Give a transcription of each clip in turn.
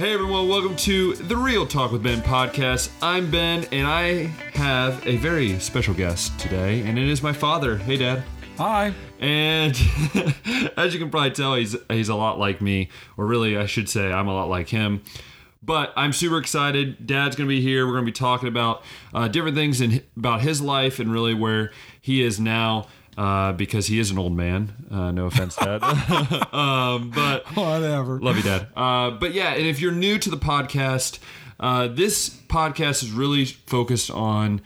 Hey everyone, welcome to the Real Talk with Ben podcast. I'm Ben, and I have a very special guest today, and it is my father. Hey, Dad. Hi. And as you can probably tell, he's he's a lot like me, or really, I should say, I'm a lot like him. But I'm super excited. Dad's gonna be here. We're gonna be talking about uh, different things in about his life and really where he is now. Uh, because he is an old man. Uh, no offense, Dad. um, but Whatever. Love you, Dad. Uh, but yeah, and if you're new to the podcast, uh, this podcast is really focused on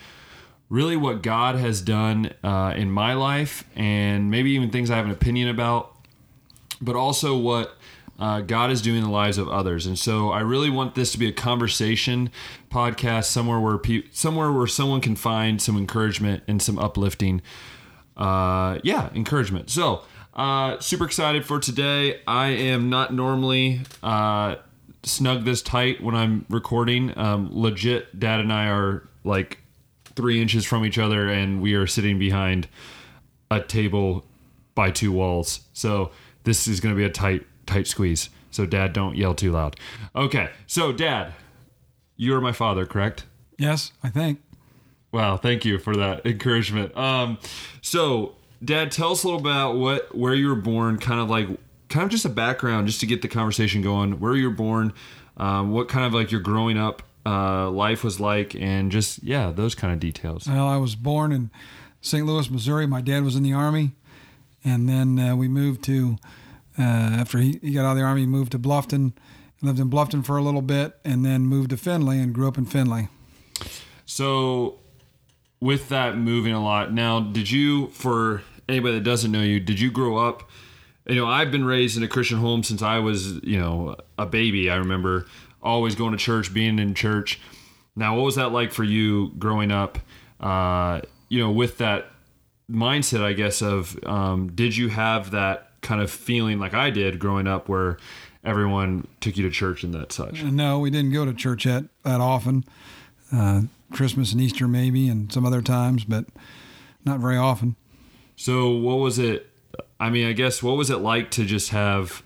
really what God has done uh, in my life and maybe even things I have an opinion about, but also what uh, God is doing in the lives of others. And so I really want this to be a conversation podcast, somewhere where pe- somewhere where someone can find some encouragement and some uplifting. Uh, yeah, encouragement. So uh, super excited for today. I am not normally uh, snug this tight when I'm recording. Um, legit, Dad and I are like three inches from each other, and we are sitting behind a table by two walls. So this is going to be a tight, tight squeeze. So, Dad, don't yell too loud. Okay. So, Dad, you are my father, correct? Yes, I think. Wow, thank you for that encouragement. Um, so, Dad, tell us a little about what where you were born, kind of like kind of just a background, just to get the conversation going. Where you were born, um, what kind of like your growing up uh, life was like, and just yeah, those kind of details. Well, I was born in St. Louis, Missouri. My dad was in the Army. And then uh, we moved to, uh, after he, he got out of the Army, he moved to Bluffton. Lived in Bluffton for a little bit and then moved to Findlay and grew up in Findlay. So, with that moving a lot, now did you, for anybody that doesn't know you, did you grow up? You know, I've been raised in a Christian home since I was, you know, a baby. I remember always going to church, being in church. Now, what was that like for you growing up? Uh, you know, with that mindset, I guess of um, did you have that kind of feeling like I did growing up, where everyone took you to church and that such? No, we didn't go to church that, that often. Uh, Christmas and Easter, maybe, and some other times, but not very often. So, what was it? I mean, I guess what was it like to just have?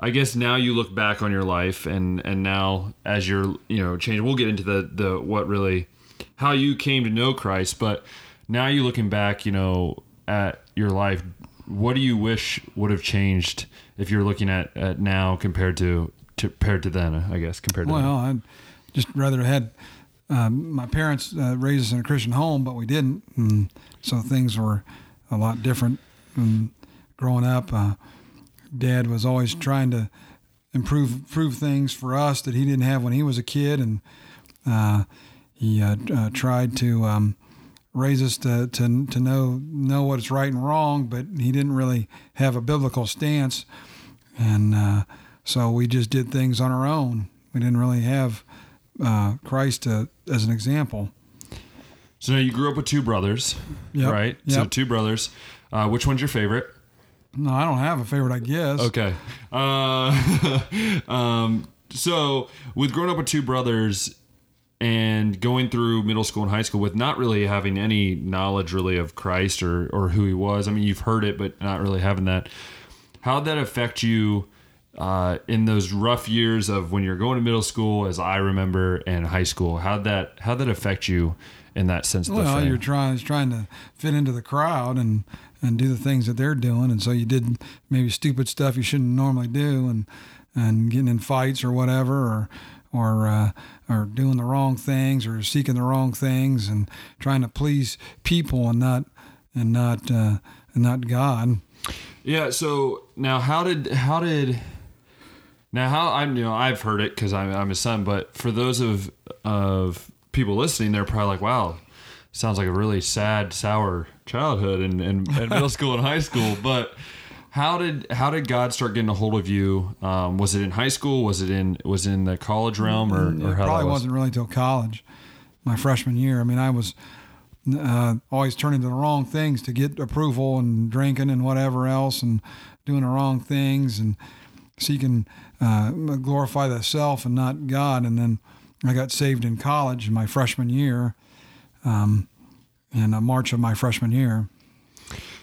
I guess now you look back on your life, and and now as you're you know change, we'll get into the the what really how you came to know Christ, but now you're looking back, you know, at your life, what do you wish would have changed if you're looking at, at now compared to, to compared to then? I guess compared to Well, I'd just rather had um, my parents uh, raised us in a Christian home, but we didn't, and so things were a lot different. And growing up, uh, Dad was always trying to improve improve things for us that he didn't have when he was a kid, and uh, he uh, uh, tried to um, raise us to, to to know know what's right and wrong, but he didn't really have a biblical stance, and uh, so we just did things on our own. We didn't really have uh, Christ uh, as an example. So now you grew up with two brothers, Yep, right? So two brothers. Uh, which one's your favorite? No, I don't have a favorite. I guess. Okay. Uh, um, so with growing up with two brothers and going through middle school and high school with not really having any knowledge really of Christ or, or who he was. I mean, you've heard it, but not really having that. How'd that affect you uh, in those rough years of when you're going to middle school, as I remember, and high school? How'd that how'd that affect you in that sense? Well, you're trying trying to fit into the crowd and and do the things that they're doing, and so you did maybe stupid stuff you shouldn't normally do, and and getting in fights or whatever, or or uh, or doing the wrong things or seeking the wrong things and trying to please people and not and not uh, and not God. Yeah. So now, how did how did now how I'm you know I've heard it because I'm I'm a son, but for those of of people listening, they're probably like, wow, sounds like a really sad, sour childhood in, in, in middle school and high school. But how did how did God start getting a hold of you? Um, was it in high school? Was it in was it in the college realm or, or probably was? wasn't really till college, my freshman year. I mean, I was uh, always turning to the wrong things to get approval and drinking and whatever else and doing the wrong things and seeking uh, glorify the self and not God. And then I got saved in college in my freshman year, um, in uh, March of my freshman year.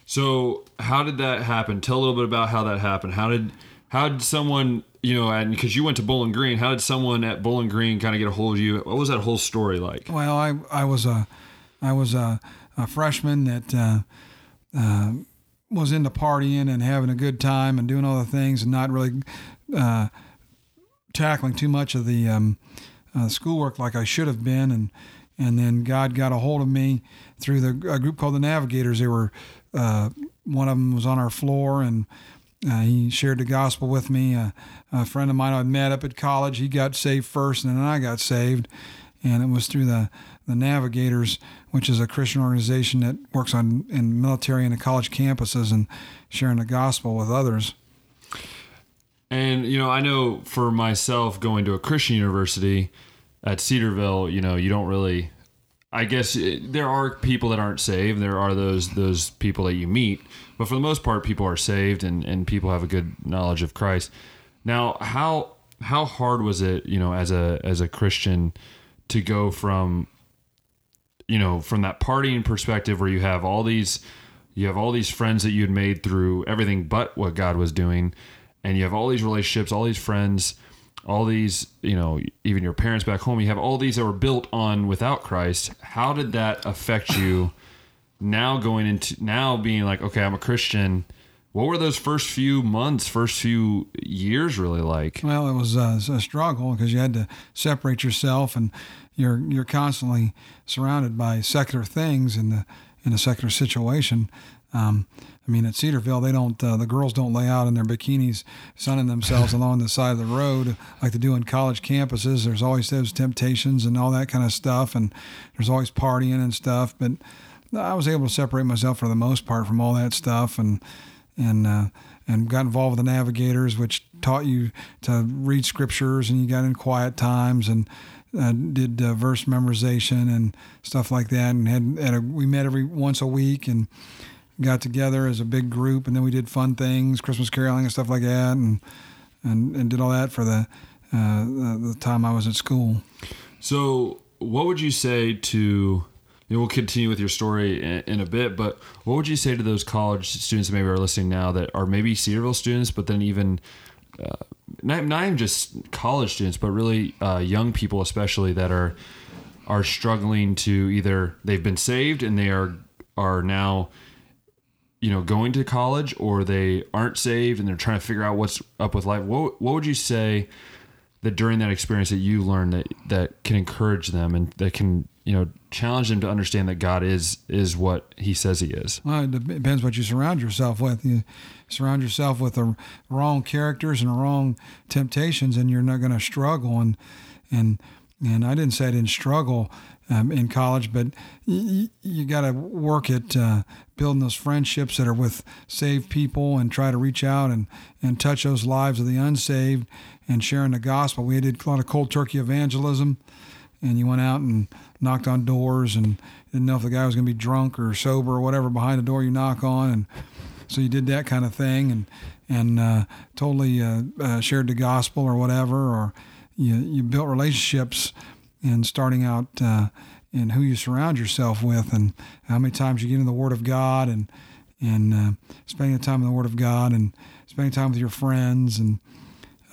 So how did that happen? Tell a little bit about how that happened. How did how did someone you know, and because you went to Bowling Green, how did someone at Bowling Green kind of get a hold of you? What was that whole story like? Well, I I was a I was a, a freshman that uh, uh, was into partying and having a good time and doing all the things and not really uh, tackling too much of the um, uh, schoolwork like I should have been. And and then God got a hold of me through the a group called the Navigators. They were uh, one of them was on our floor and. Uh, he shared the gospel with me. a friend of mine I met up at college, he got saved first, and then I got saved. And it was through the the Navigators, which is a Christian organization that works on in military and the college campuses and sharing the gospel with others. And you know, I know for myself going to a Christian university at Cedarville, you know, you don't really I guess it, there are people that aren't saved. There are those those people that you meet, but for the most part, people are saved and, and people have a good knowledge of Christ. Now, how how hard was it, you know, as a as a Christian, to go from, you know, from that partying perspective where you have all these, you have all these friends that you'd made through everything but what God was doing, and you have all these relationships, all these friends, all these, you know, even your parents back home. You have all these that were built on without Christ. How did that affect you? now going into now being like, okay, I'm a Christian. What were those first few months, first few years really like? Well, it was uh, a struggle because you had to separate yourself, and you're you're constantly surrounded by secular things in the in a secular situation. Um, I mean, at Cedarville, they don't uh, the girls don't lay out in their bikinis, sunning themselves along the side of the road like they do in college campuses. There's always those temptations and all that kind of stuff, and there's always partying and stuff. But I was able to separate myself for the most part from all that stuff, and and uh, and got involved with the navigators, which taught you to read scriptures, and you got in quiet times and uh, did uh, verse memorization and stuff like that, and had, had a, we met every once a week and got together as a big group, and then we did fun things, Christmas caroling and stuff like that, and and, and did all that for the, uh, the the time I was at school. So, what would you say to we'll continue with your story in, a bit, but what would you say to those college students that maybe are listening now that are maybe Cedarville students, but then even uh, not, not even just college students, but really uh, young people, especially that are are struggling to either they've been saved and they are are now you know going to college, or they aren't saved and they're trying to figure out what's up with life. What what would you say? that during that experience that you learned that that can encourage them and that can you know challenge them to understand that God is is what He says He is. Well, it depends what you surround yourself with. You surround yourself with the wrong characters and the wrong temptations, and you're not going to struggle. And and and I didn't say I didn't struggle um, in college, but you, you got to work at uh, building those friendships that are with saved people and try to reach out and, and touch those lives of the unsaved and sharing the gospel. We did a lot of cold turkey evangelism, and you went out and knocked on doors and didn't know if the guy was going to be drunk or sober or whatever behind the door you knock on, and so you did that kind of thing and and uh, totally uh, uh, shared the gospel or whatever, or you you built relationships and starting out uh, who you surround yourself with and how many times you get in the Word of God and and uh, spending time in the Word of God and spending time with your friends and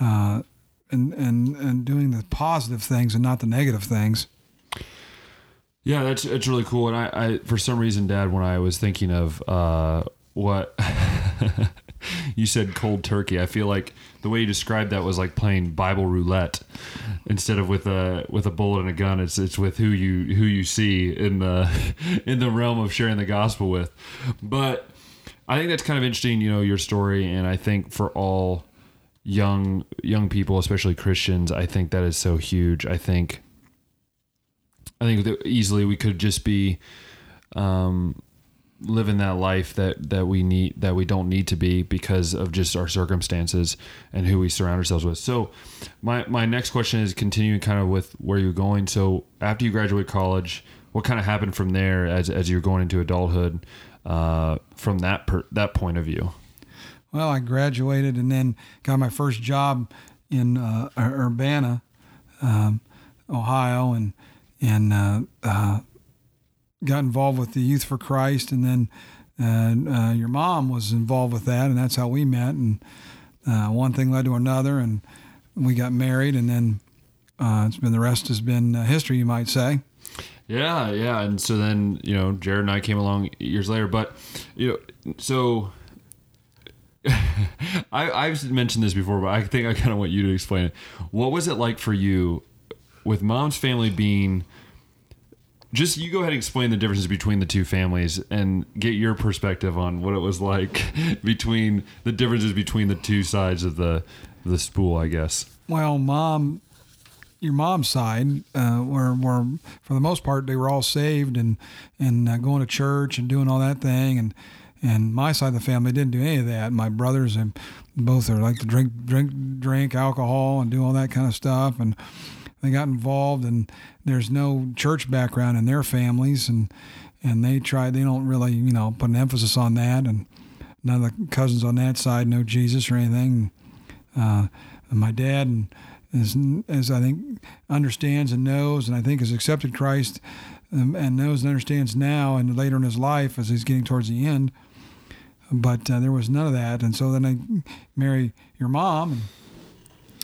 uh, and and and doing the positive things and not the negative things. Yeah, that's it's really cool. And I, I for some reason, Dad, when I was thinking of uh, what you said, cold turkey, I feel like the way you described that was like playing Bible roulette instead of with a with a bullet and a gun. It's it's with who you who you see in the in the realm of sharing the gospel with. But I think that's kind of interesting, you know, your story, and I think for all young young people, especially Christians, I think that is so huge. I think I think that easily we could just be um, living that life that that we need that we don't need to be because of just our circumstances and who we surround ourselves with. So my my next question is continuing kind of with where you're going. So after you graduate college, what kind of happened from there as as you're going into adulthood uh, from that per, that point of view? Well, I graduated and then got my first job in uh, Urbana, um, Ohio, and and uh, uh, got involved with the Youth for Christ. And then uh, your mom was involved with that, and that's how we met. And uh, one thing led to another, and we got married, and then uh, it's been the rest has been uh, history, you might say. Yeah, yeah, and so then you know Jared and I came along years later, but you know, so I I've mentioned this before, but I think I kind of want you to explain it. What was it like for you with mom's family being? Just you go ahead and explain the differences between the two families and get your perspective on what it was like between the differences between the two sides of the the spool, I guess. Well, mom, your mom's side, uh, were, were for the most part they were all saved and and uh, going to church and doing all that thing, and and my side of the family didn't do any of that. My brothers and both are like to drink drink drink alcohol and do all that kind of stuff, and they got involved and there's no church background in their families and and they try they don't really you know put an emphasis on that and none of the cousins on that side know Jesus or anything. Uh, and my dad and as, as I think understands and knows and I think has accepted Christ um, and knows and understands now and later in his life as he's getting towards the end. But uh, there was none of that, and so then I marry your mom and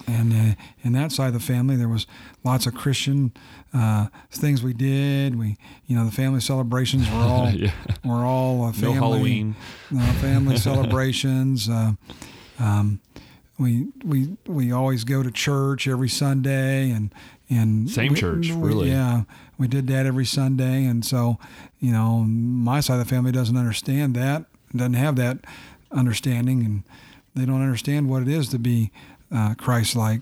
and uh, in that side of the family there was lots of christian uh, things we did we you know the family celebrations were all Yeah. were all uh, family No Halloween. uh, family celebrations uh, um, we we we always go to church every sunday and and Same we- church, we- really. yeah we did that every sunday and so you know my side of the family doesn't understand that doesn't have that understanding and they don't understand what it is to be uh, Christ-like.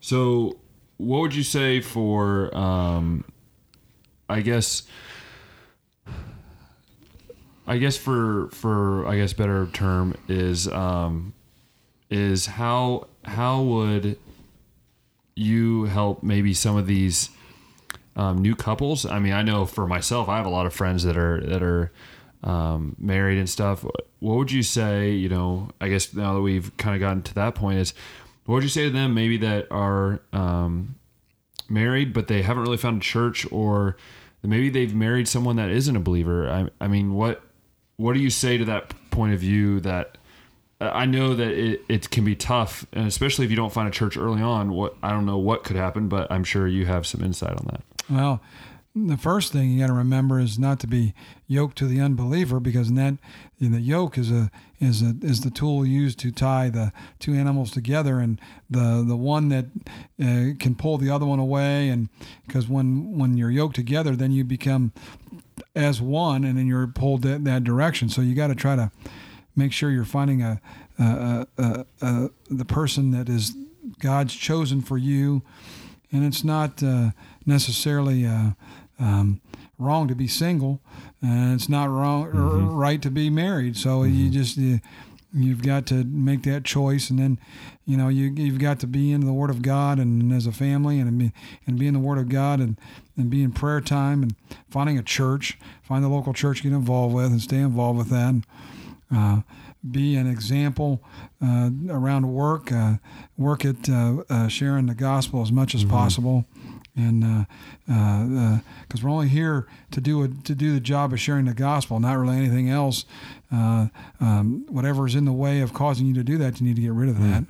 So, what would you say for, um, I guess, I guess for for I guess better term is um, is how how would you help maybe some of these um, new couples? I mean, I know for myself, I have a lot of friends that are that are um, married and stuff. What would you say? You know, I guess now that we've kind of gotten to that point, is what would you say to them? Maybe that are um, married, but they haven't really found a church, or maybe they've married someone that isn't a believer. I, I mean, what what do you say to that point of view? That I know that it, it can be tough, and especially if you don't find a church early on. What I don't know what could happen, but I'm sure you have some insight on that. Well, the first thing you got to remember is not to be yoked to the unbeliever, because that the yoke is a is a is the tool used to tie the two animals together, and the the one that uh, can pull the other one away, and because when when you're yoked together, then you become as one, and then you're pulled that, that direction. So you got to try to make sure you're finding a, a, a, a, a the person that is God's chosen for you, and it's not uh, necessarily uh, um, wrong to be single, and it's not wrong or right to be married. So you just you, you've got to make that choice, and then you know you you've got to be in the Word of God and, as a family, and be and be in the Word of God, and and be in prayer time, and finding a church, find the local church, get involved with, and stay involved with that. Uh, be an example uh, around work. Uh, work at uh, uh, sharing the gospel as much as possible, and because we're only here to do a, to do the job of sharing the gospel, not really anything else. Uh, um, whatever is in the way of causing you to do that, you need to get rid of that.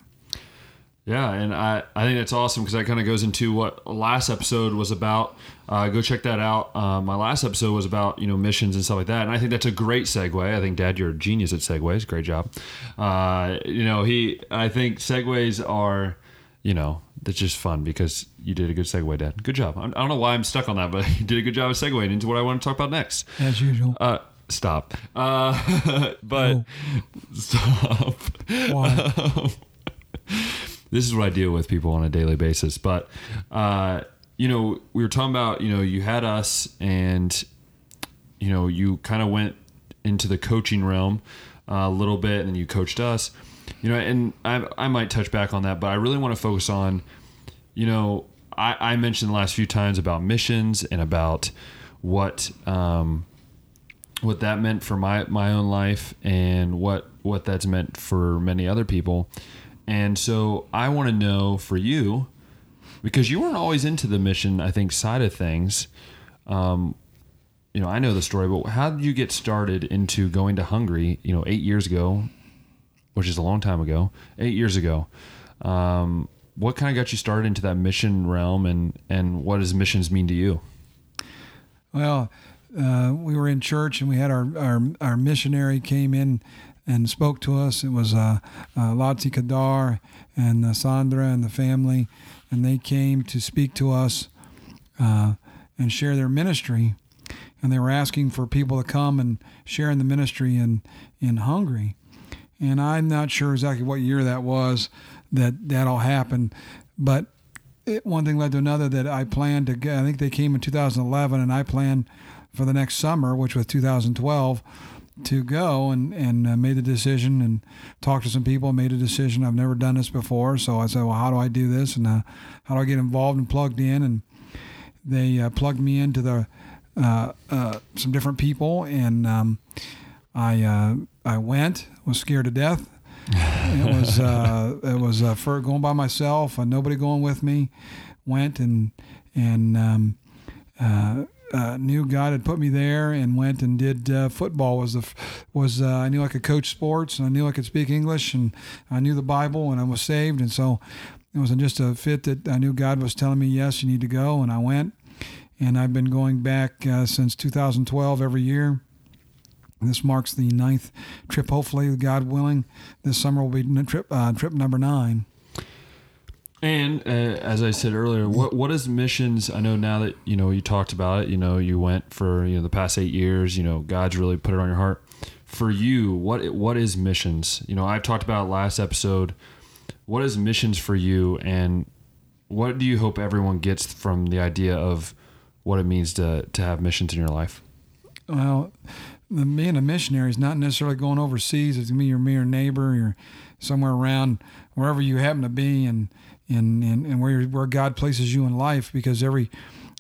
Yeah, and I, I think that's awesome because that kind of goes into what last episode was about. Uh, go check that out. Uh, my last episode was about you know missions and stuff like that, and I think that's a great segue. I think Dad, you're a genius at segues. Great job. Uh, you know, he. I think segues are, you know, that's just fun because you did a good segue, Dad. Good job. I'm, don't know why I'm stuck on that, but you did a good job of segueing into what I want to talk about next. As usual. Uh, stop. Uh, but stop. Why? this is what I deal with people on a daily basis. But uh, you know, we were talking about you know you had us, and you know you kind of went into the coaching realm uh, a little bit, and then you coached us. You know, and I, I might touch back on that, but I really want to focus on, you know, I, I mentioned the last few times about missions and about what um, what that meant for my my own life and what what that's meant for many other people. And so I want to know for you because you weren't always into the mission I think side of things. Um, you know, I know the story, but how did you get started into going to Hungary, you know, 8 years ago, which is a long time ago, 8 years ago. Um, what kind of got you started into that mission realm, and and what does missions mean to you? Well, uh, we were in church and we had our, our, our missionary came in and spoke to us. It was uh, uh, Lati Kadar and uh, Sandra and the family, and they came to speak to us uh, and share their ministry. And they were asking for people to come and share in the ministry in, in Hungary. And I'm not sure exactly what year that was that that all happened, but it, one thing led to another that I planned to go. I think they came in 2011, and I planned for the next summer, which was 2012, to go and and uh, made the decision and talked to some people, made a decision. I've never done this before, so I said, well, how do I do this, and uh, how do I get involved and plugged in? And they uh, plugged me into the uh, uh, some different people, and um, I uh, I went, was scared to death. it was it was for going by myself, and nobody going with me. Went and and um, uh, knew God had put me there and went and did uh, football. Was the was uh, I knew I could coach sports and I knew I could speak English and I knew the Bible and I was saved and so it wasn't just a fit that I knew God was telling me yes you need to go and I went and I've been going back uh, since 2012 every year. This marks the ninth trip. Hopefully, God willing, this summer will be trip uh, trip number nine. And uh, as I said earlier, what what is missions? I know now that you know you talked about it. You know, you went for you know the past eight years. You know, God's really put it on your heart. For you, what what is missions? You know, I've talked about last episode. What is missions for you, and what do you hope everyone gets from the idea of what it means to to have missions in your life? Well, being a missionary is not necessarily going overseas. It's me or me or neighbor or somewhere around wherever you happen to be, and and, and, and where, where God places you in life because every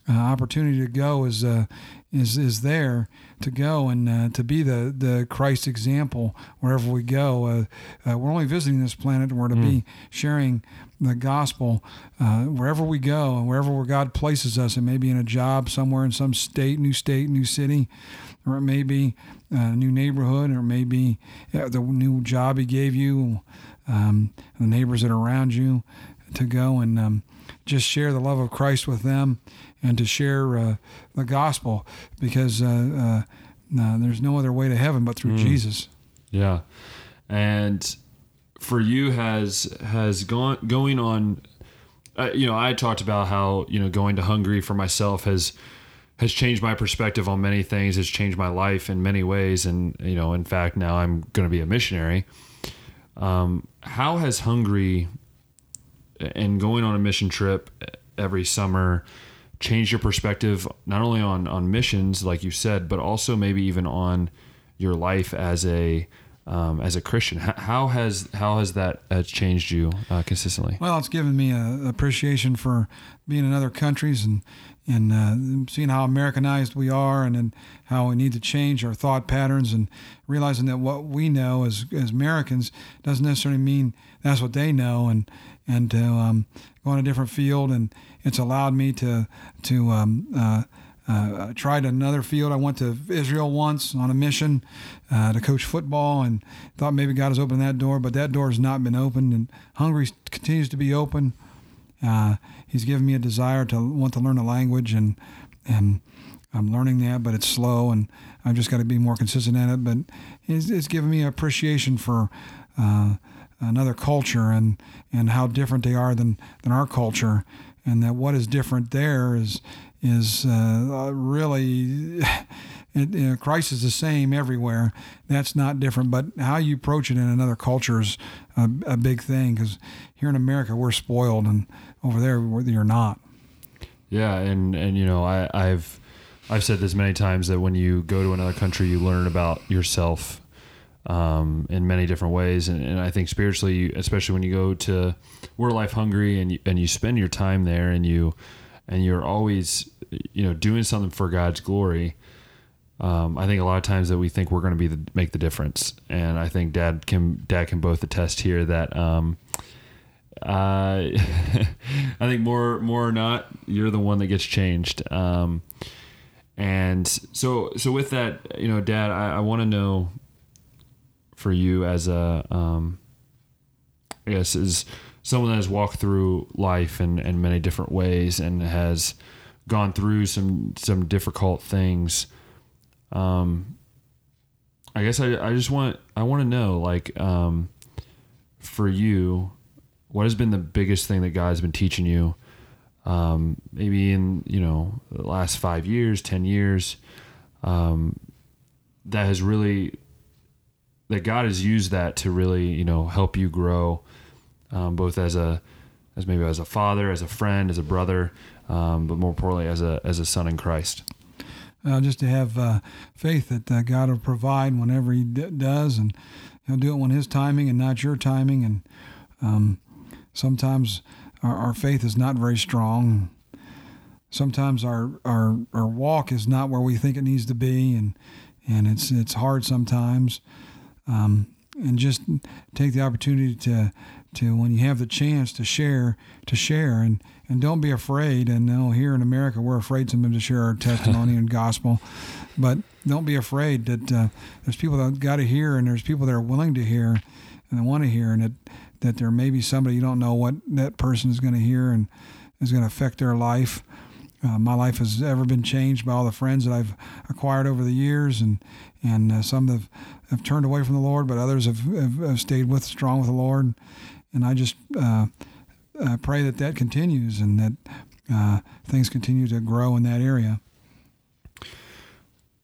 uh, opportunity to go is, uh, is, is there to go and uh, to be the, the Christ example wherever we go. Uh, uh, we're only visiting this planet and we're to mm. be sharing the gospel uh, wherever we go and wherever where God places us. It may be in a job somewhere in some state, new state, new city, or it may be a new neighborhood, or it may be the new job He gave you, um, the neighbors that are around you to go and um, just share the love of Christ with them and to share uh, the gospel because uh, uh, there's no other way to heaven but through mm. Jesus. Yeah, and for you has has gone going on. Uh, you know, I talked about how you know going to Hungary for myself has has changed my perspective on many things. Has changed my life in many ways, and you know, in fact, now I'm going to be a missionary. Um, how has Hungary and going on a mission trip every summer change your perspective not only on on missions like you said but also maybe even on your life as a um, as a Christian how has how has that uh, changed you uh, consistently well it's given me an appreciation for being in other countries and and uh, seeing how Americanized we are and, and how we need to change our thought patterns and realizing that what we know as as Americans doesn't necessarily mean that's what they know and and to um, go on a different field. And it's allowed me to to um, uh, uh, tried another field. I went to Israel once on a mission uh, to coach football, and thought maybe God has opened that door, but that door has not been opened. And Hungary continues to be open. Uh, he's given me a desire to want to learn a language, and and I'm learning that, but it's slow, and I've just got to be more consistent at it. But it's, it's given me appreciation for uh, another culture and and how different they are than than our culture, and that what is different there is is uh, really. It, you know, Christ is the same everywhere. That's not different, but how you approach it in another culture is a, a big thing. Because here in America, we're spoiled, and over there, you're not. Yeah, and and you know, I, I've I've said this many times that when you go to another country, you learn about yourself um, in many different ways. And, and, I think spiritually, especially when you go to we're Life Hungary and you, and you spend your time there and you and you're always you know doing something for God's glory. Um, I think a lot of times that we think we're going to be the, make the difference, and I think Dad can Dad can both attest here that. Um, uh, I think more more or not, you're the one that gets changed. Um, and so so with that, you know, Dad, I, I want to know for you as a um, I guess is someone that has walked through life in, in many different ways and has gone through some some difficult things. Um, I guess I, I just want I want to know like um, for you, what has been the biggest thing that God's been teaching you? Um, maybe in you know the last five years, ten years, um, that has really that God has used that to really you know help you grow, um, both as a as maybe as a father, as a friend, as a brother, um, but more importantly as a as a son in Christ. Uh, just to have uh, faith that uh, God will provide whenever He d- does, and He'll do it when His timing and not your timing. And um, sometimes our, our, faith is not very strong. Sometimes our, our our walk is not where we think it needs to be, and and it's it's hard sometimes. Um, and just take the opportunity to to when you have the chance to share to share. And and don't be afraid. And you know here in america we're afraid sometimes to share our testimony and gospel. But don't be afraid that uh, there's people that got to hear and there's people that are willing to hear and want to hear and that that there may be somebody you don't know what that person is going to hear and is going to affect their life. Uh, my life has ever been changed by all the friends that I've acquired over the years, and and uh, some have, have turned away from the Lord, but others have, have, have stayed with strong with the Lord. And I just uh, uh, pray that that continues and that uh, things continue to grow in that area.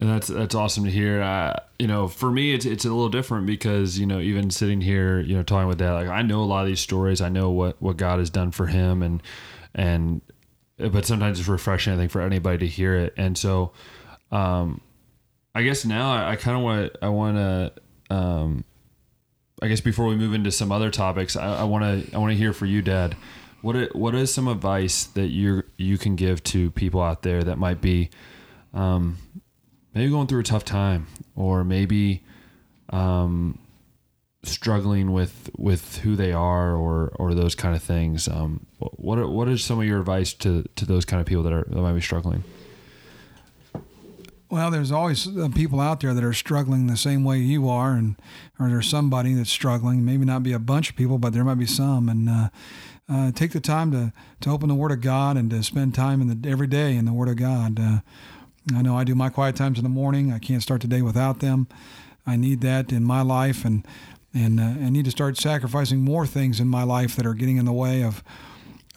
And that's that's awesome to hear. Uh, you know, for me, it's it's a little different because you know, even sitting here, you know, talking with Dad, like I know a lot of these stories. I know what what God has done for him, and and but sometimes it's refreshing, I think, for anybody to hear it. And so, um, I guess now I, I kind of want I want to um, I guess before we move into some other topics, I want to I want to hear for you, Dad. What what is some advice that you you can give to people out there that might be um, maybe going through a tough time or maybe um, struggling with with who they are or or those kind of things? Um, what what is some of your advice to to those kind of people that are that might be struggling? Well, there's always uh, people out there that are struggling the same way you are, and or there's somebody that's struggling. Maybe not be a bunch of people, but there might be some. And uh, uh, take the time to to open the Word of God and to spend time in the every day in the Word of God. Uh, I know I do my quiet times in the morning. I can't start the day without them. I need that in my life, and and uh, I need to start sacrificing more things in my life that are getting in the way of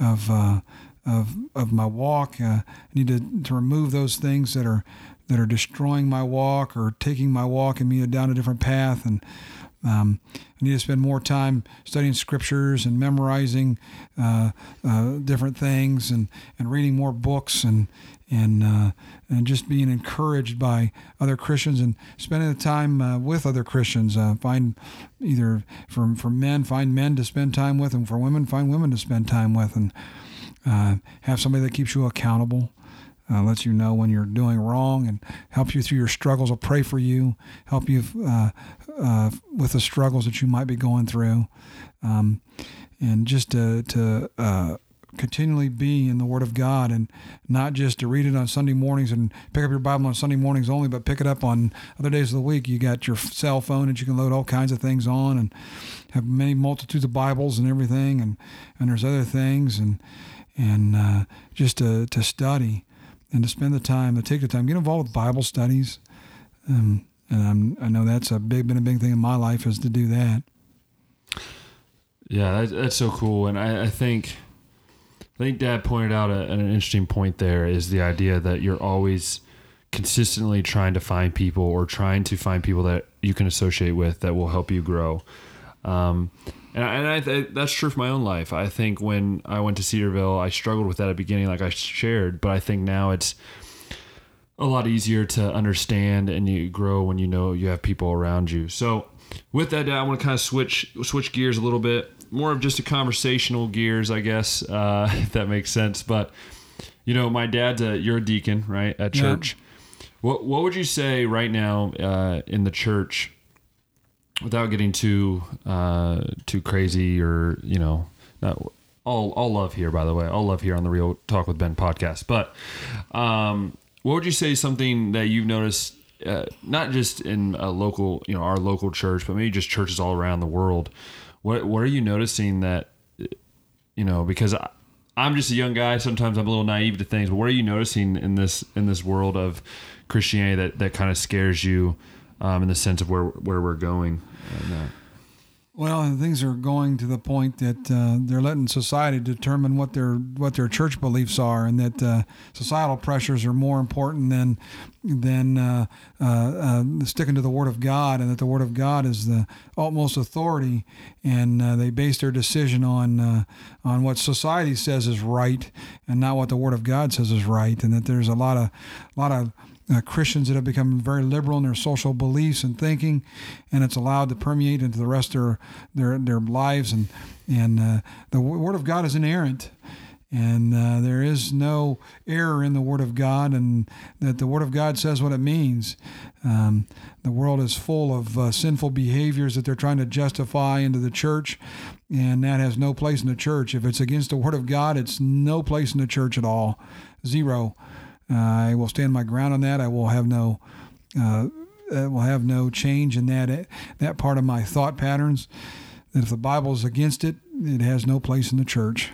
of uh, of of my walk. I need to to remove those things that are that are destroying my walk or taking my walk and me down a different path. And um, I need to spend more time studying scriptures and memorizing uh, uh, different things and, and reading more books and and uh, and just being encouraged by other Christians and spending the time uh, with other Christians. Uh, find either for for men, find men to spend time with, and for women, find women to spend time with, and uh, have somebody that keeps you accountable uh, lets you know when you're doing wrong and helps you through your struggles. Will pray for you, help you uh, uh, with the struggles that you might be going through, um, and just to, to uh, continually be in the Word of God and not just to read it on Sunday mornings and pick up your Bible on Sunday mornings only, but pick it up on other days of the week. You got your cell phone that you can load all kinds of things on and have many multitudes of Bibles and everything, and and there's other things and and uh, just to to study and to spend the time, to take the time, get involved with Bible studies. Um, and I'm, i know that's a big, been a big thing in my life is to do that. Yeah, that, that's so cool, and I, I, think, I think Dad pointed out a, an interesting point. There is the idea that you're always consistently trying to find people or trying to find people that you can associate with that will help you grow. Um, and, I, and I th- that's true for my own life. I think when I went to Cedarville, I struggled with that at the beginning, like I shared. But I think now it's a lot easier to understand, and you grow when you know you have people around you. So, with that, I want to kind of switch switch gears a little bit, more of just a conversational gears, I guess, uh, if that makes sense. But you know, my dad's a you're a deacon, right, at church. Yeah. What what would you say right now uh, in the church? Without getting too uh, too crazy or you know, not, all all love here by the way, all love here on the Real Talk with Ben podcast. But um, what would you say something that you've noticed? Uh, not just in a local, you know, our local church, but maybe just churches all around the world. What what are you noticing that you know, because I, I'm just a young guy. Sometimes I'm a little naive to things. But what are you noticing in this in this world of Christianity that that kind of scares you um, in the sense of where where we're going? Well, things are going to the point that uh, they're letting society determine what their what their church beliefs are, and that uh, societal pressures are more important than than uh, uh, uh sticking to the Word of God, and that the Word of God is the utmost authority, and uh, they base their decision on on what society says is right, and not what the Word of God says is right, and that there's a lot of a lot of uh, Christians that have become very liberal in their social beliefs and thinking, and it's allowed to permeate into the rest of their their, their lives. And and uh, the Word of God is inerrant, and uh, there is no error in the Word of God, and that the Word of God says what it means. Um, the world is full of uh, sinful behaviors that they're trying to justify into the church, and that has no place in the church. If it's against the Word of God, it's no place in the church at all. Zero. I will stand my ground on that. I will have no uh, will have no change in that that part of my thought patterns. That if the Bible is against it, it has no place in the church.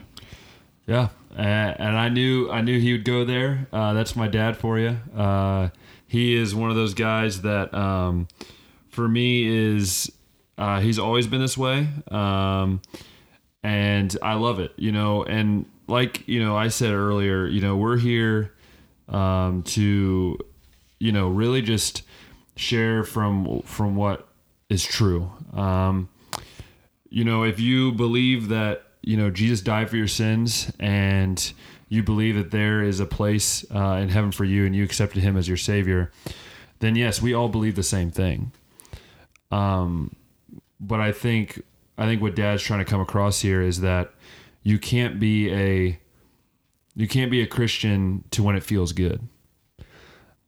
Yeah, and I knew I knew he would go there. Uh, that's my dad for you. Uh, he is one of those guys that, um, for me, is uh, he's always been this way, um, and I love it. You know, and like you know, I said earlier, you know, we're here um, to you know really just share from from what is true. Um, you know, if you believe that you know Jesus died for your sins and you believe that there is a place uh, in heaven for you and you accepted him as your savior, then yes, we all believe the same thing. Um, but I think I think what Dad's trying to come across here is that you can't be a you can't be a Christian to when it feels good.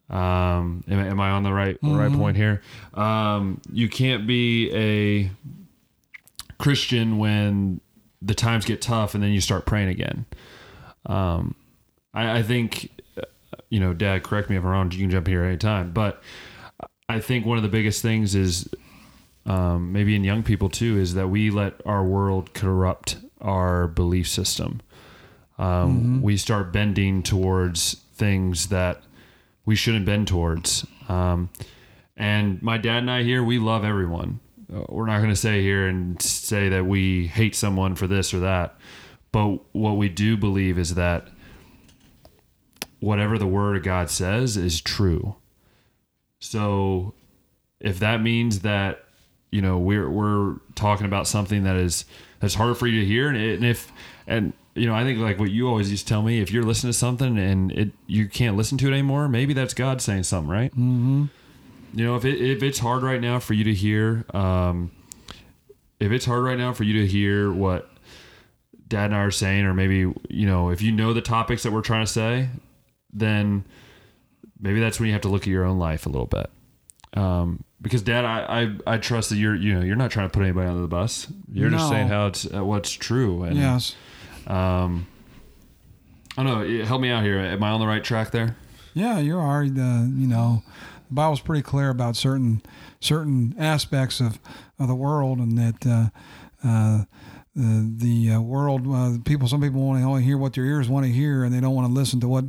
Um, am, am I on the right mm-hmm. right point here? Um, you can't be a Christian when the times get tough and then you start praying again. Um, I, I think, you know, Dad, correct me if I'm wrong. You can jump here anytime, but I think one of the biggest things is um, maybe in young people too is that we let our world corrupt our belief system um, mm-hmm. we start bending towards things that we shouldn't bend towards. Um, and my dad and I here, we love everyone. Uh, we're not going to say here and say that we hate someone for this or that. But what we do believe is that whatever the word of God says is true. So if that means that you know we're we're talking about something that is that's hard for you to hear and, it, and if and you know, I think like what you always used to tell me, if you're listening to something and it you can't listen to it anymore, maybe that's God saying something, right? Mm-hmm. You know, if it if it's hard right now for you to hear, um, if it's hard right now for you to hear what Dad and I are saying, or maybe you know, if you know the topics that we're trying to say, then maybe that's when you have to look at your own life a little bit. Um, because Dad, I, I I trust that you're you know you're not trying to put anybody under the bus. You're no. just saying how it's uh, what's true. And, yes um, I don't know. Help me out here. Am I on the right track there? Yeah, you are. The you know, the Bible's pretty clear about certain certain aspects of, of the world, and that uh, uh, the the uh, world uh, people some people want to only hear what their ears want to hear, and they don't want to listen to what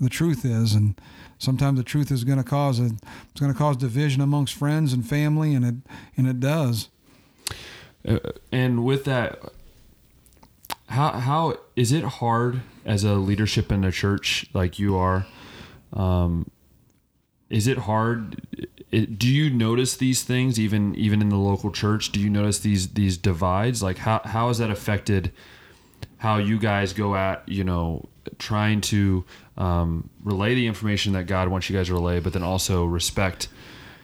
the truth is, and sometimes the truth is going to cause a, it's going to cause division amongst friends and family, and it and it does. Uh, and with that, how how is it hard as a leadership in a church like you are? Um, is it hard? It, do you notice these things even even in the local church? Do you notice these these divides? Like how how has that affected how you guys go at you know trying to um, relay the information that God wants you guys to relay, but then also respect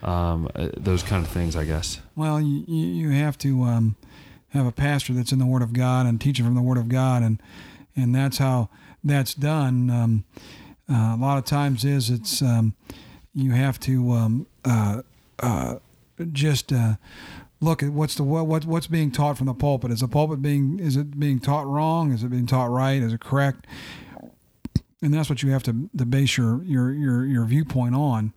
um, uh, those kind of things? I guess. Well, you you have to. Um, have a pastor that's in the Word of God and teaching from the Word of God, and and that's how that's done. Um, uh, a lot of times is it's um, you have to um, uh, uh, just uh, look at what's the what what's being taught from the pulpit. Is the pulpit being is it being taught wrong? Is it being taught right? Is it correct? And that's what you have to, to base your your your your viewpoint on.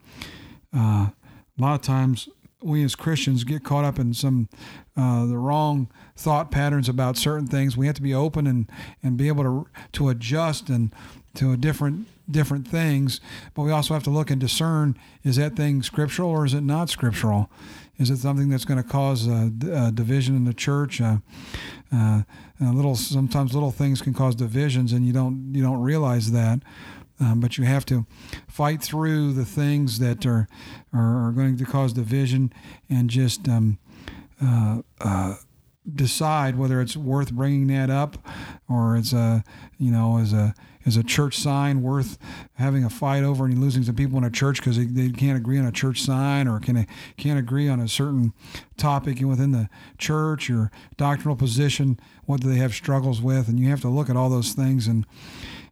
Uh, a lot of times we as Christians get caught up in some uh, the wrong thought patterns about certain things. We have to be open and, and be able to to adjust and to a different different things. But we also have to look and discern: is that thing scriptural or is it not scriptural? Is it something that's going to cause a, a division in the church? Uh, uh, little sometimes little things can cause divisions, and you don't you don't realize that. Um, but you have to fight through the things that are are, going to cause division and just um, uh, uh, decide whether it's worth bringing that up or it's a you know as a as a church sign worth having a fight over and losing some people in a church because they, they can't agree on a church sign or can can't agree on a certain topic within the church or doctrinal position what do they have struggles with? And you have to look at all those things and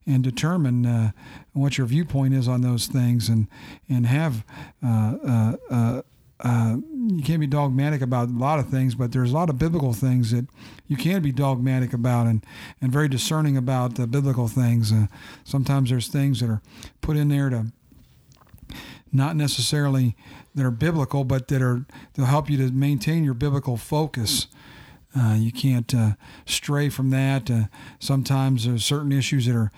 and determine uh, what your viewpoint is on those things and and have uh, uh, uh, uh, you can't be dogmatic about a lot of things, but there's a lot of biblical things that you can be dogmatic about and, and very discerning about the biblical things. Uh, sometimes there's things that are put in there to not necessarily that are biblical, but that are to help you to maintain your biblical focus. Uh, you can't uh, stray from that. Uh, sometimes there's certain issues that are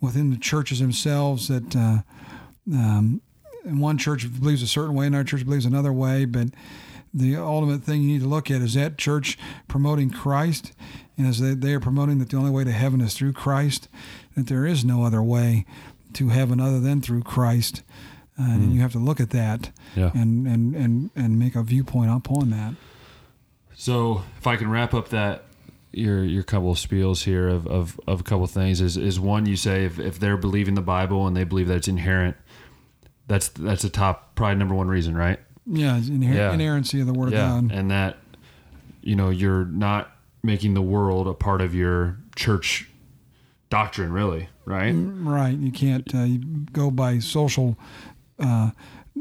within the churches themselves that uh, um, one church believes a certain way, another church believes another way. But the ultimate thing you need to look at is that church promoting Christ, and as they, they are promoting that the only way to heaven is through Christ, that there is no other way to heaven other than through Christ. Uh, mm. And you have to look at that yeah. and, and, and, and make a viewpoint upon that. So if I can wrap up that your your couple of spiels here of, of, of a couple of things is is one you say if, if they're believing the Bible and they believe that it's inherent, that's that's a top probably number one reason, right? Yeah, inher- yeah. inerrancy of the word yeah. of God. And that you know, you're not making the world a part of your church doctrine really, right? Mm, right. You can't uh, you go by social uh,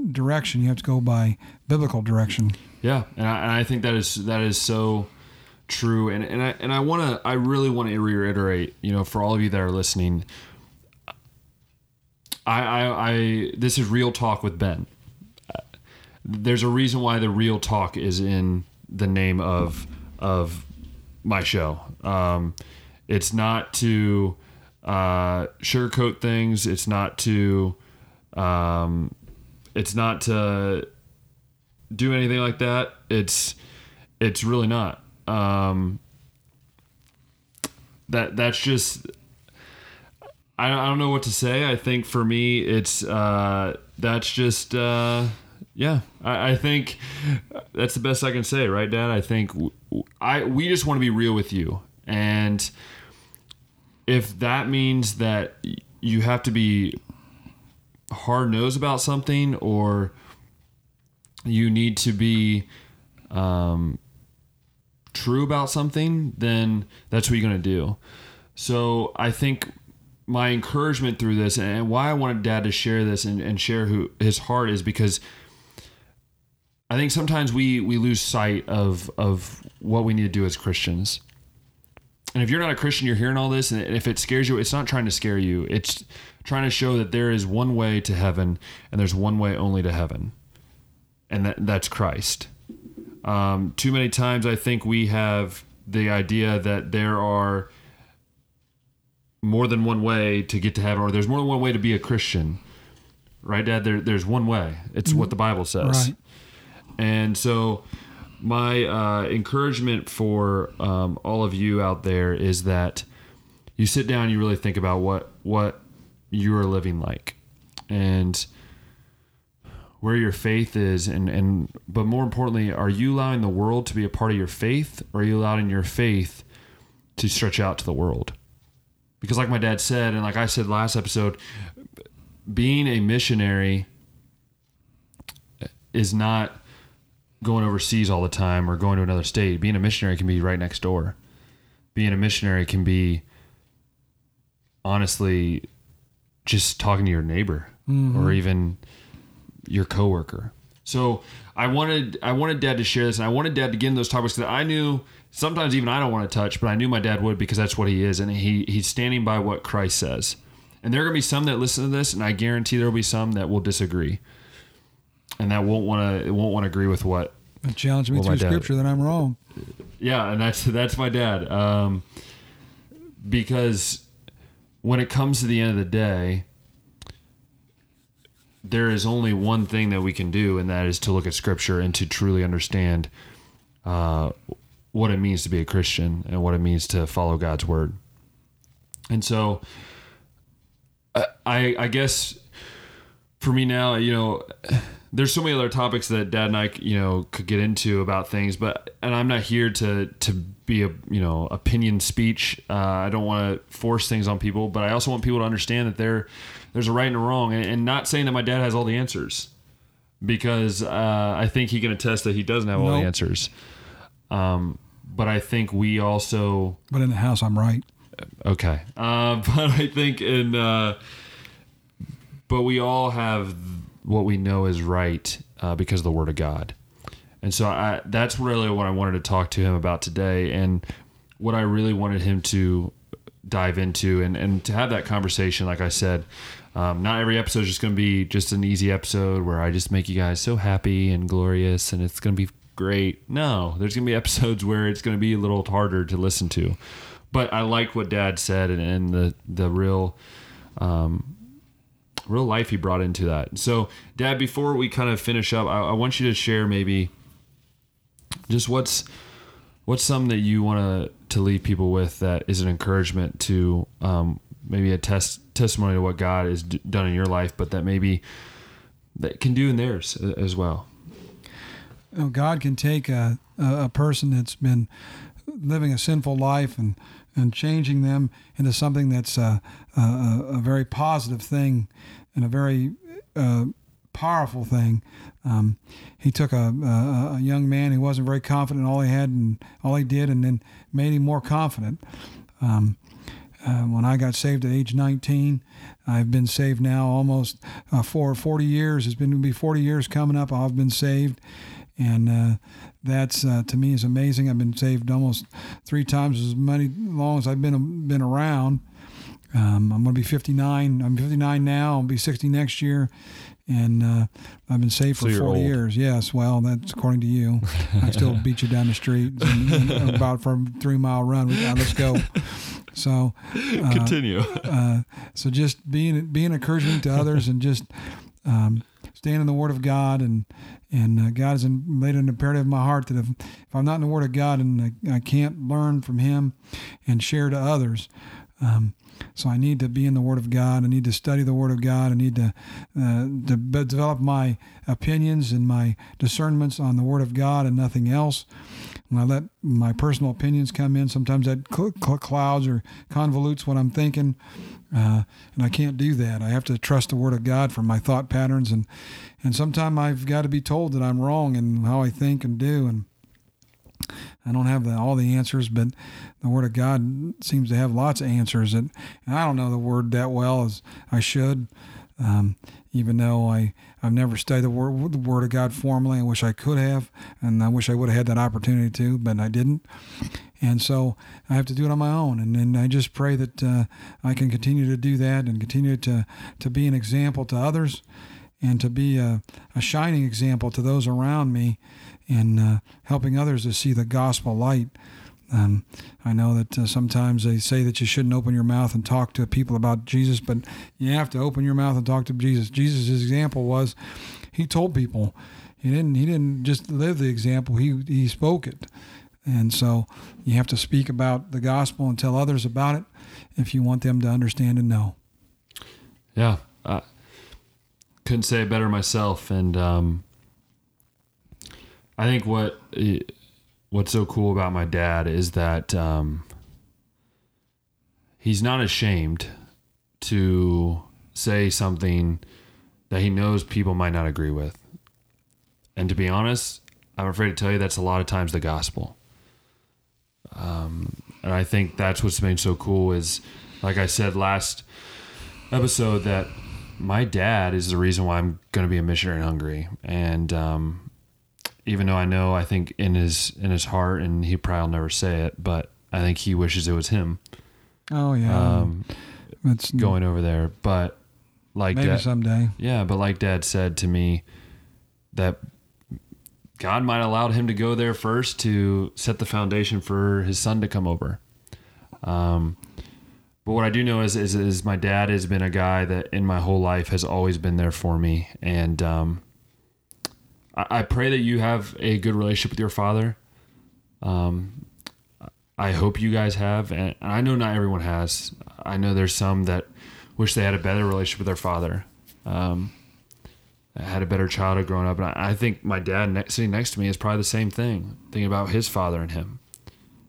direction. You have to go by biblical direction. Yeah, and I, and I think that is that is so true. And and I and I want to I really want to reiterate, you know, for all of you that are listening. I, I, I this is real talk with Ben. there's a reason why the real talk is in the name of of my show. Um, it's not to uh, sugarcoat things. It's not to um, it's not to do anything like that. It's it's really not. Um, that that's just I, I don't know what to say. I think for me, it's uh, that's just uh, yeah. I, I think that's the best I can say, right, Dad? I think I we just want to be real with you, and if that means that you have to be hard nosed about something or you need to be um, true about something, then that's what you're going to do. So I think my encouragement through this and why I wanted dad to share this and, and share who his heart is because I think sometimes we, we lose sight of, of what we need to do as Christians. And if you're not a Christian, you're hearing all this, and if it scares you, it's not trying to scare you. It's trying to show that there is one way to heaven, and there's one way only to heaven and that that's Christ. Um, too many times, I think we have the idea that there are more than one way to get to heaven, or there's more than one way to be a Christian. Right, Dad? There, there's one way. It's what the Bible says. Right. And so, my uh, encouragement for um, all of you out there is that you sit down, you really think about what what you are living like, and where your faith is and and but more importantly are you allowing the world to be a part of your faith or are you allowing your faith to stretch out to the world? Because like my dad said and like i said last episode being a missionary is not going overseas all the time or going to another state. Being a missionary can be right next door. Being a missionary can be honestly just talking to your neighbor mm-hmm. or even your coworker. So I wanted I wanted Dad to share this, and I wanted Dad to get in those topics that I knew sometimes even I don't want to touch, but I knew my dad would because that's what he is, and he he's standing by what Christ says. And there are gonna be some that listen to this, and I guarantee there will be some that will disagree. and that won't want to won't want to agree with what It challenged me Well, through scripture that I'm wrong. yeah, and that's that's my dad. Um, because when it comes to the end of the day, there is only one thing that we can do, and that is to look at Scripture and to truly understand uh, what it means to be a Christian and what it means to follow God's word. And so, I I, guess for me now, you know, there's so many other topics that Dad and I, you know, could get into about things, but and I'm not here to to be a you know opinion speech. Uh, I don't want to force things on people, but I also want people to understand that there there's a right and a wrong, and, and not saying that my dad has all the answers, because uh, I think he can attest that he doesn't have all the answers. Um, but I think we also But in the house, I'm right. Okay. Uh, but I think in, uh, but we all have what we know is right uh, because of the Word of God. And so I, that's really what I wanted to talk to him about today and what I really wanted him to dive into and, and to have that conversation. Like I said, um, not every episode is just going to be just an easy episode where I just make you guys so happy and glorious and it's going to be great. No, there's going to be episodes where it's going to be a little harder to listen to. But I like what Dad said and, and the the real um, real life he brought into that. So, Dad, before we kind of finish up, I, I want you to share maybe just what's what's something that you want to to leave people with that is an encouragement to um, maybe a test testimony to what God has d- done in your life, but that maybe that can do in theirs as well. Know, God can take a, a, a person that's been living a sinful life and, and changing them into something that's a, a, a very positive thing and a very uh, powerful thing. Um, he took a, a, a young man who wasn't very confident in all he had and all he did, and then made him more confident. Um, uh, when I got saved at age 19, I've been saved now almost uh, for 40 years. It's been to be 40 years coming up. I've been saved, and uh, that's uh, to me is amazing. I've been saved almost three times as many long as I've been been around. Um, I'm going to be 59. I'm 59 now. I'll be 60 next year, and uh, I've been saved So for you're 40 old. years. Yes, well, that's according to you. I still beat you down the street and, and about for a three mile run. We- let's go. So, uh, Continue. uh, so just being being encouragement to others and just um, staying in the Word of God and and uh, God has made an imperative in my heart that if, if I'm not in the Word of God and I, I can't learn from Him and share to others, um, so I need to be in the Word of God. I need to study the Word of God. I need to uh, to develop my opinions and my discernments on the Word of God and nothing else. When I let my personal opinions come in, sometimes that cl- cl- clouds or convolutes what I'm thinking, uh, and I can't do that. I have to trust the Word of God for my thought patterns, and and sometimes I've got to be told that I'm wrong in how I think and do, and I don't have the, all the answers, but the Word of God seems to have lots of answers. And, and I don't know the Word that well as I should, um, even though I, I've never studied the Word, the Word of God formally. I wish I could have, and I wish I would have had that opportunity to, but I didn't. And so I have to do it on my own. And, and I just pray that uh, I can continue to do that and continue to, to be an example to others and to be a, a shining example to those around me in uh, helping others to see the gospel light. Um, I know that uh, sometimes they say that you shouldn't open your mouth and talk to people about Jesus, but you have to open your mouth and talk to Jesus. Jesus' example was he told people. He didn't. He didn't just live the example. He he spoke it, and so you have to speak about the gospel and tell others about it if you want them to understand and know. Yeah, I couldn't say it better myself. And um, I think what what's so cool about my dad is that um, he's not ashamed to say something that he knows people might not agree with. And to be honest, I'm afraid to tell you that's a lot of times the gospel. Um, and I think that's what's made so cool is, like I said last episode, that my dad is the reason why I'm going to be a missionary in Hungary. And um, even though I know, I think in his in his heart, and he probably will never say it, but I think he wishes it was him Oh yeah, um, it's going over there. But like maybe dad, someday. yeah, but like dad said to me, that God might have allowed him to go there first to set the foundation for his son to come over. Um, but what I do know is, is, is my dad has been a guy that in my whole life has always been there for me, and um, I, I pray that you have a good relationship with your father. Um, I hope you guys have, and I know not everyone has. I know there's some that wish they had a better relationship with their father. Um, had a better childhood growing up, and I, I think my dad next, sitting next to me is probably the same thing, thinking about his father and him.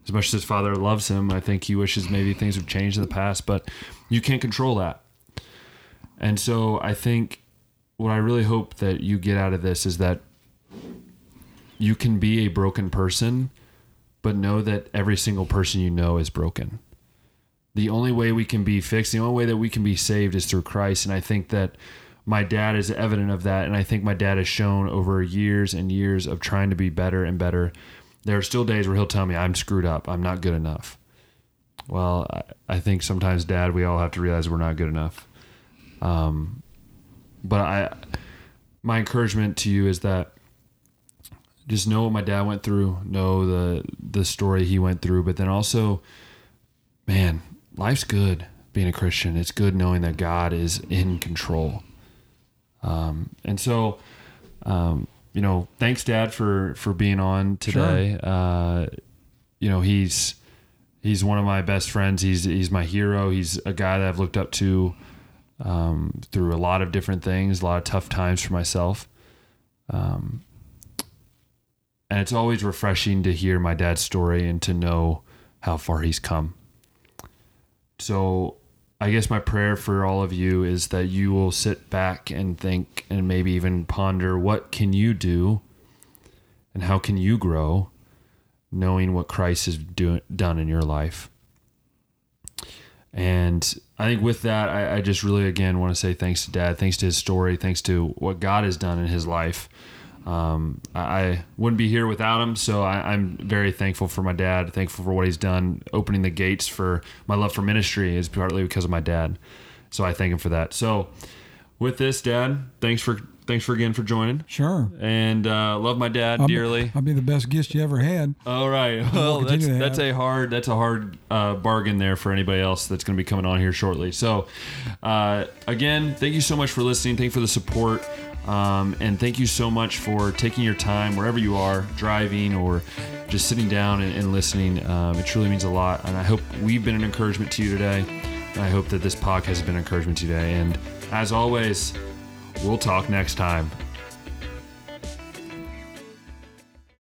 As much as his father loves him, I think he wishes maybe things have changed in the past, but you can't control that. And so I think what I really hope that you get out of this is that you can be a broken person, but know that every single person you know is broken. The only way we can be fixed, the only way that we can be saved is through Christ. And I think that my dad is evident of that. And I think my dad has shown over years and years of trying to be better and better. There are still days where he'll tell me, I'm screwed up. I'm not good enough. Well, I, I think sometimes, Dad, we all have to realize we're not good enough. Um, but I, my encouragement to you is that just know what my dad went through, know the the story he went through, but then also, man, life's good being a Christian. It's good knowing that God is in control. Um, and so, um, you know, thanks, Dad, for for being on today. Sure. Uh, you know, he's he's one of my best friends. He's he's my hero. He's a guy that I've looked up to um, through a lot of different things, a lot of tough times for myself. Um, and it's always refreshing to hear my dad's story and to know how far he's come. So, I guess my prayer for all of you is that you will sit back and think and maybe even ponder what can you do and how can you grow knowing what Christ has do, done in your life. And I think with that, I, I just really again want to say thanks to Dad, thanks to his story, thanks to what God has done in his life. Um, I wouldn't be here without him, so I, am very thankful for my dad. Thankful for what he's done, opening the gates for my love for ministry is partly because of my dad. So I thank him for that. So, with this, Dad, thanks for thanks for again for joining. Sure. And uh, love my dad I'll dearly. Be, I'll be the best guest you ever had. All right. Well, we'll that's that's a hard that's a hard uh, bargain there for anybody else that's going to be coming on here shortly. So, uh, again, thank you so much for listening. Thank you for the support. Um, and thank you so much for taking your time wherever you are, driving or just sitting down and, and listening. Um, it truly means a lot. And I hope we've been an encouragement to you today. I hope that this podcast has been an encouragement today. And as always, we'll talk next time.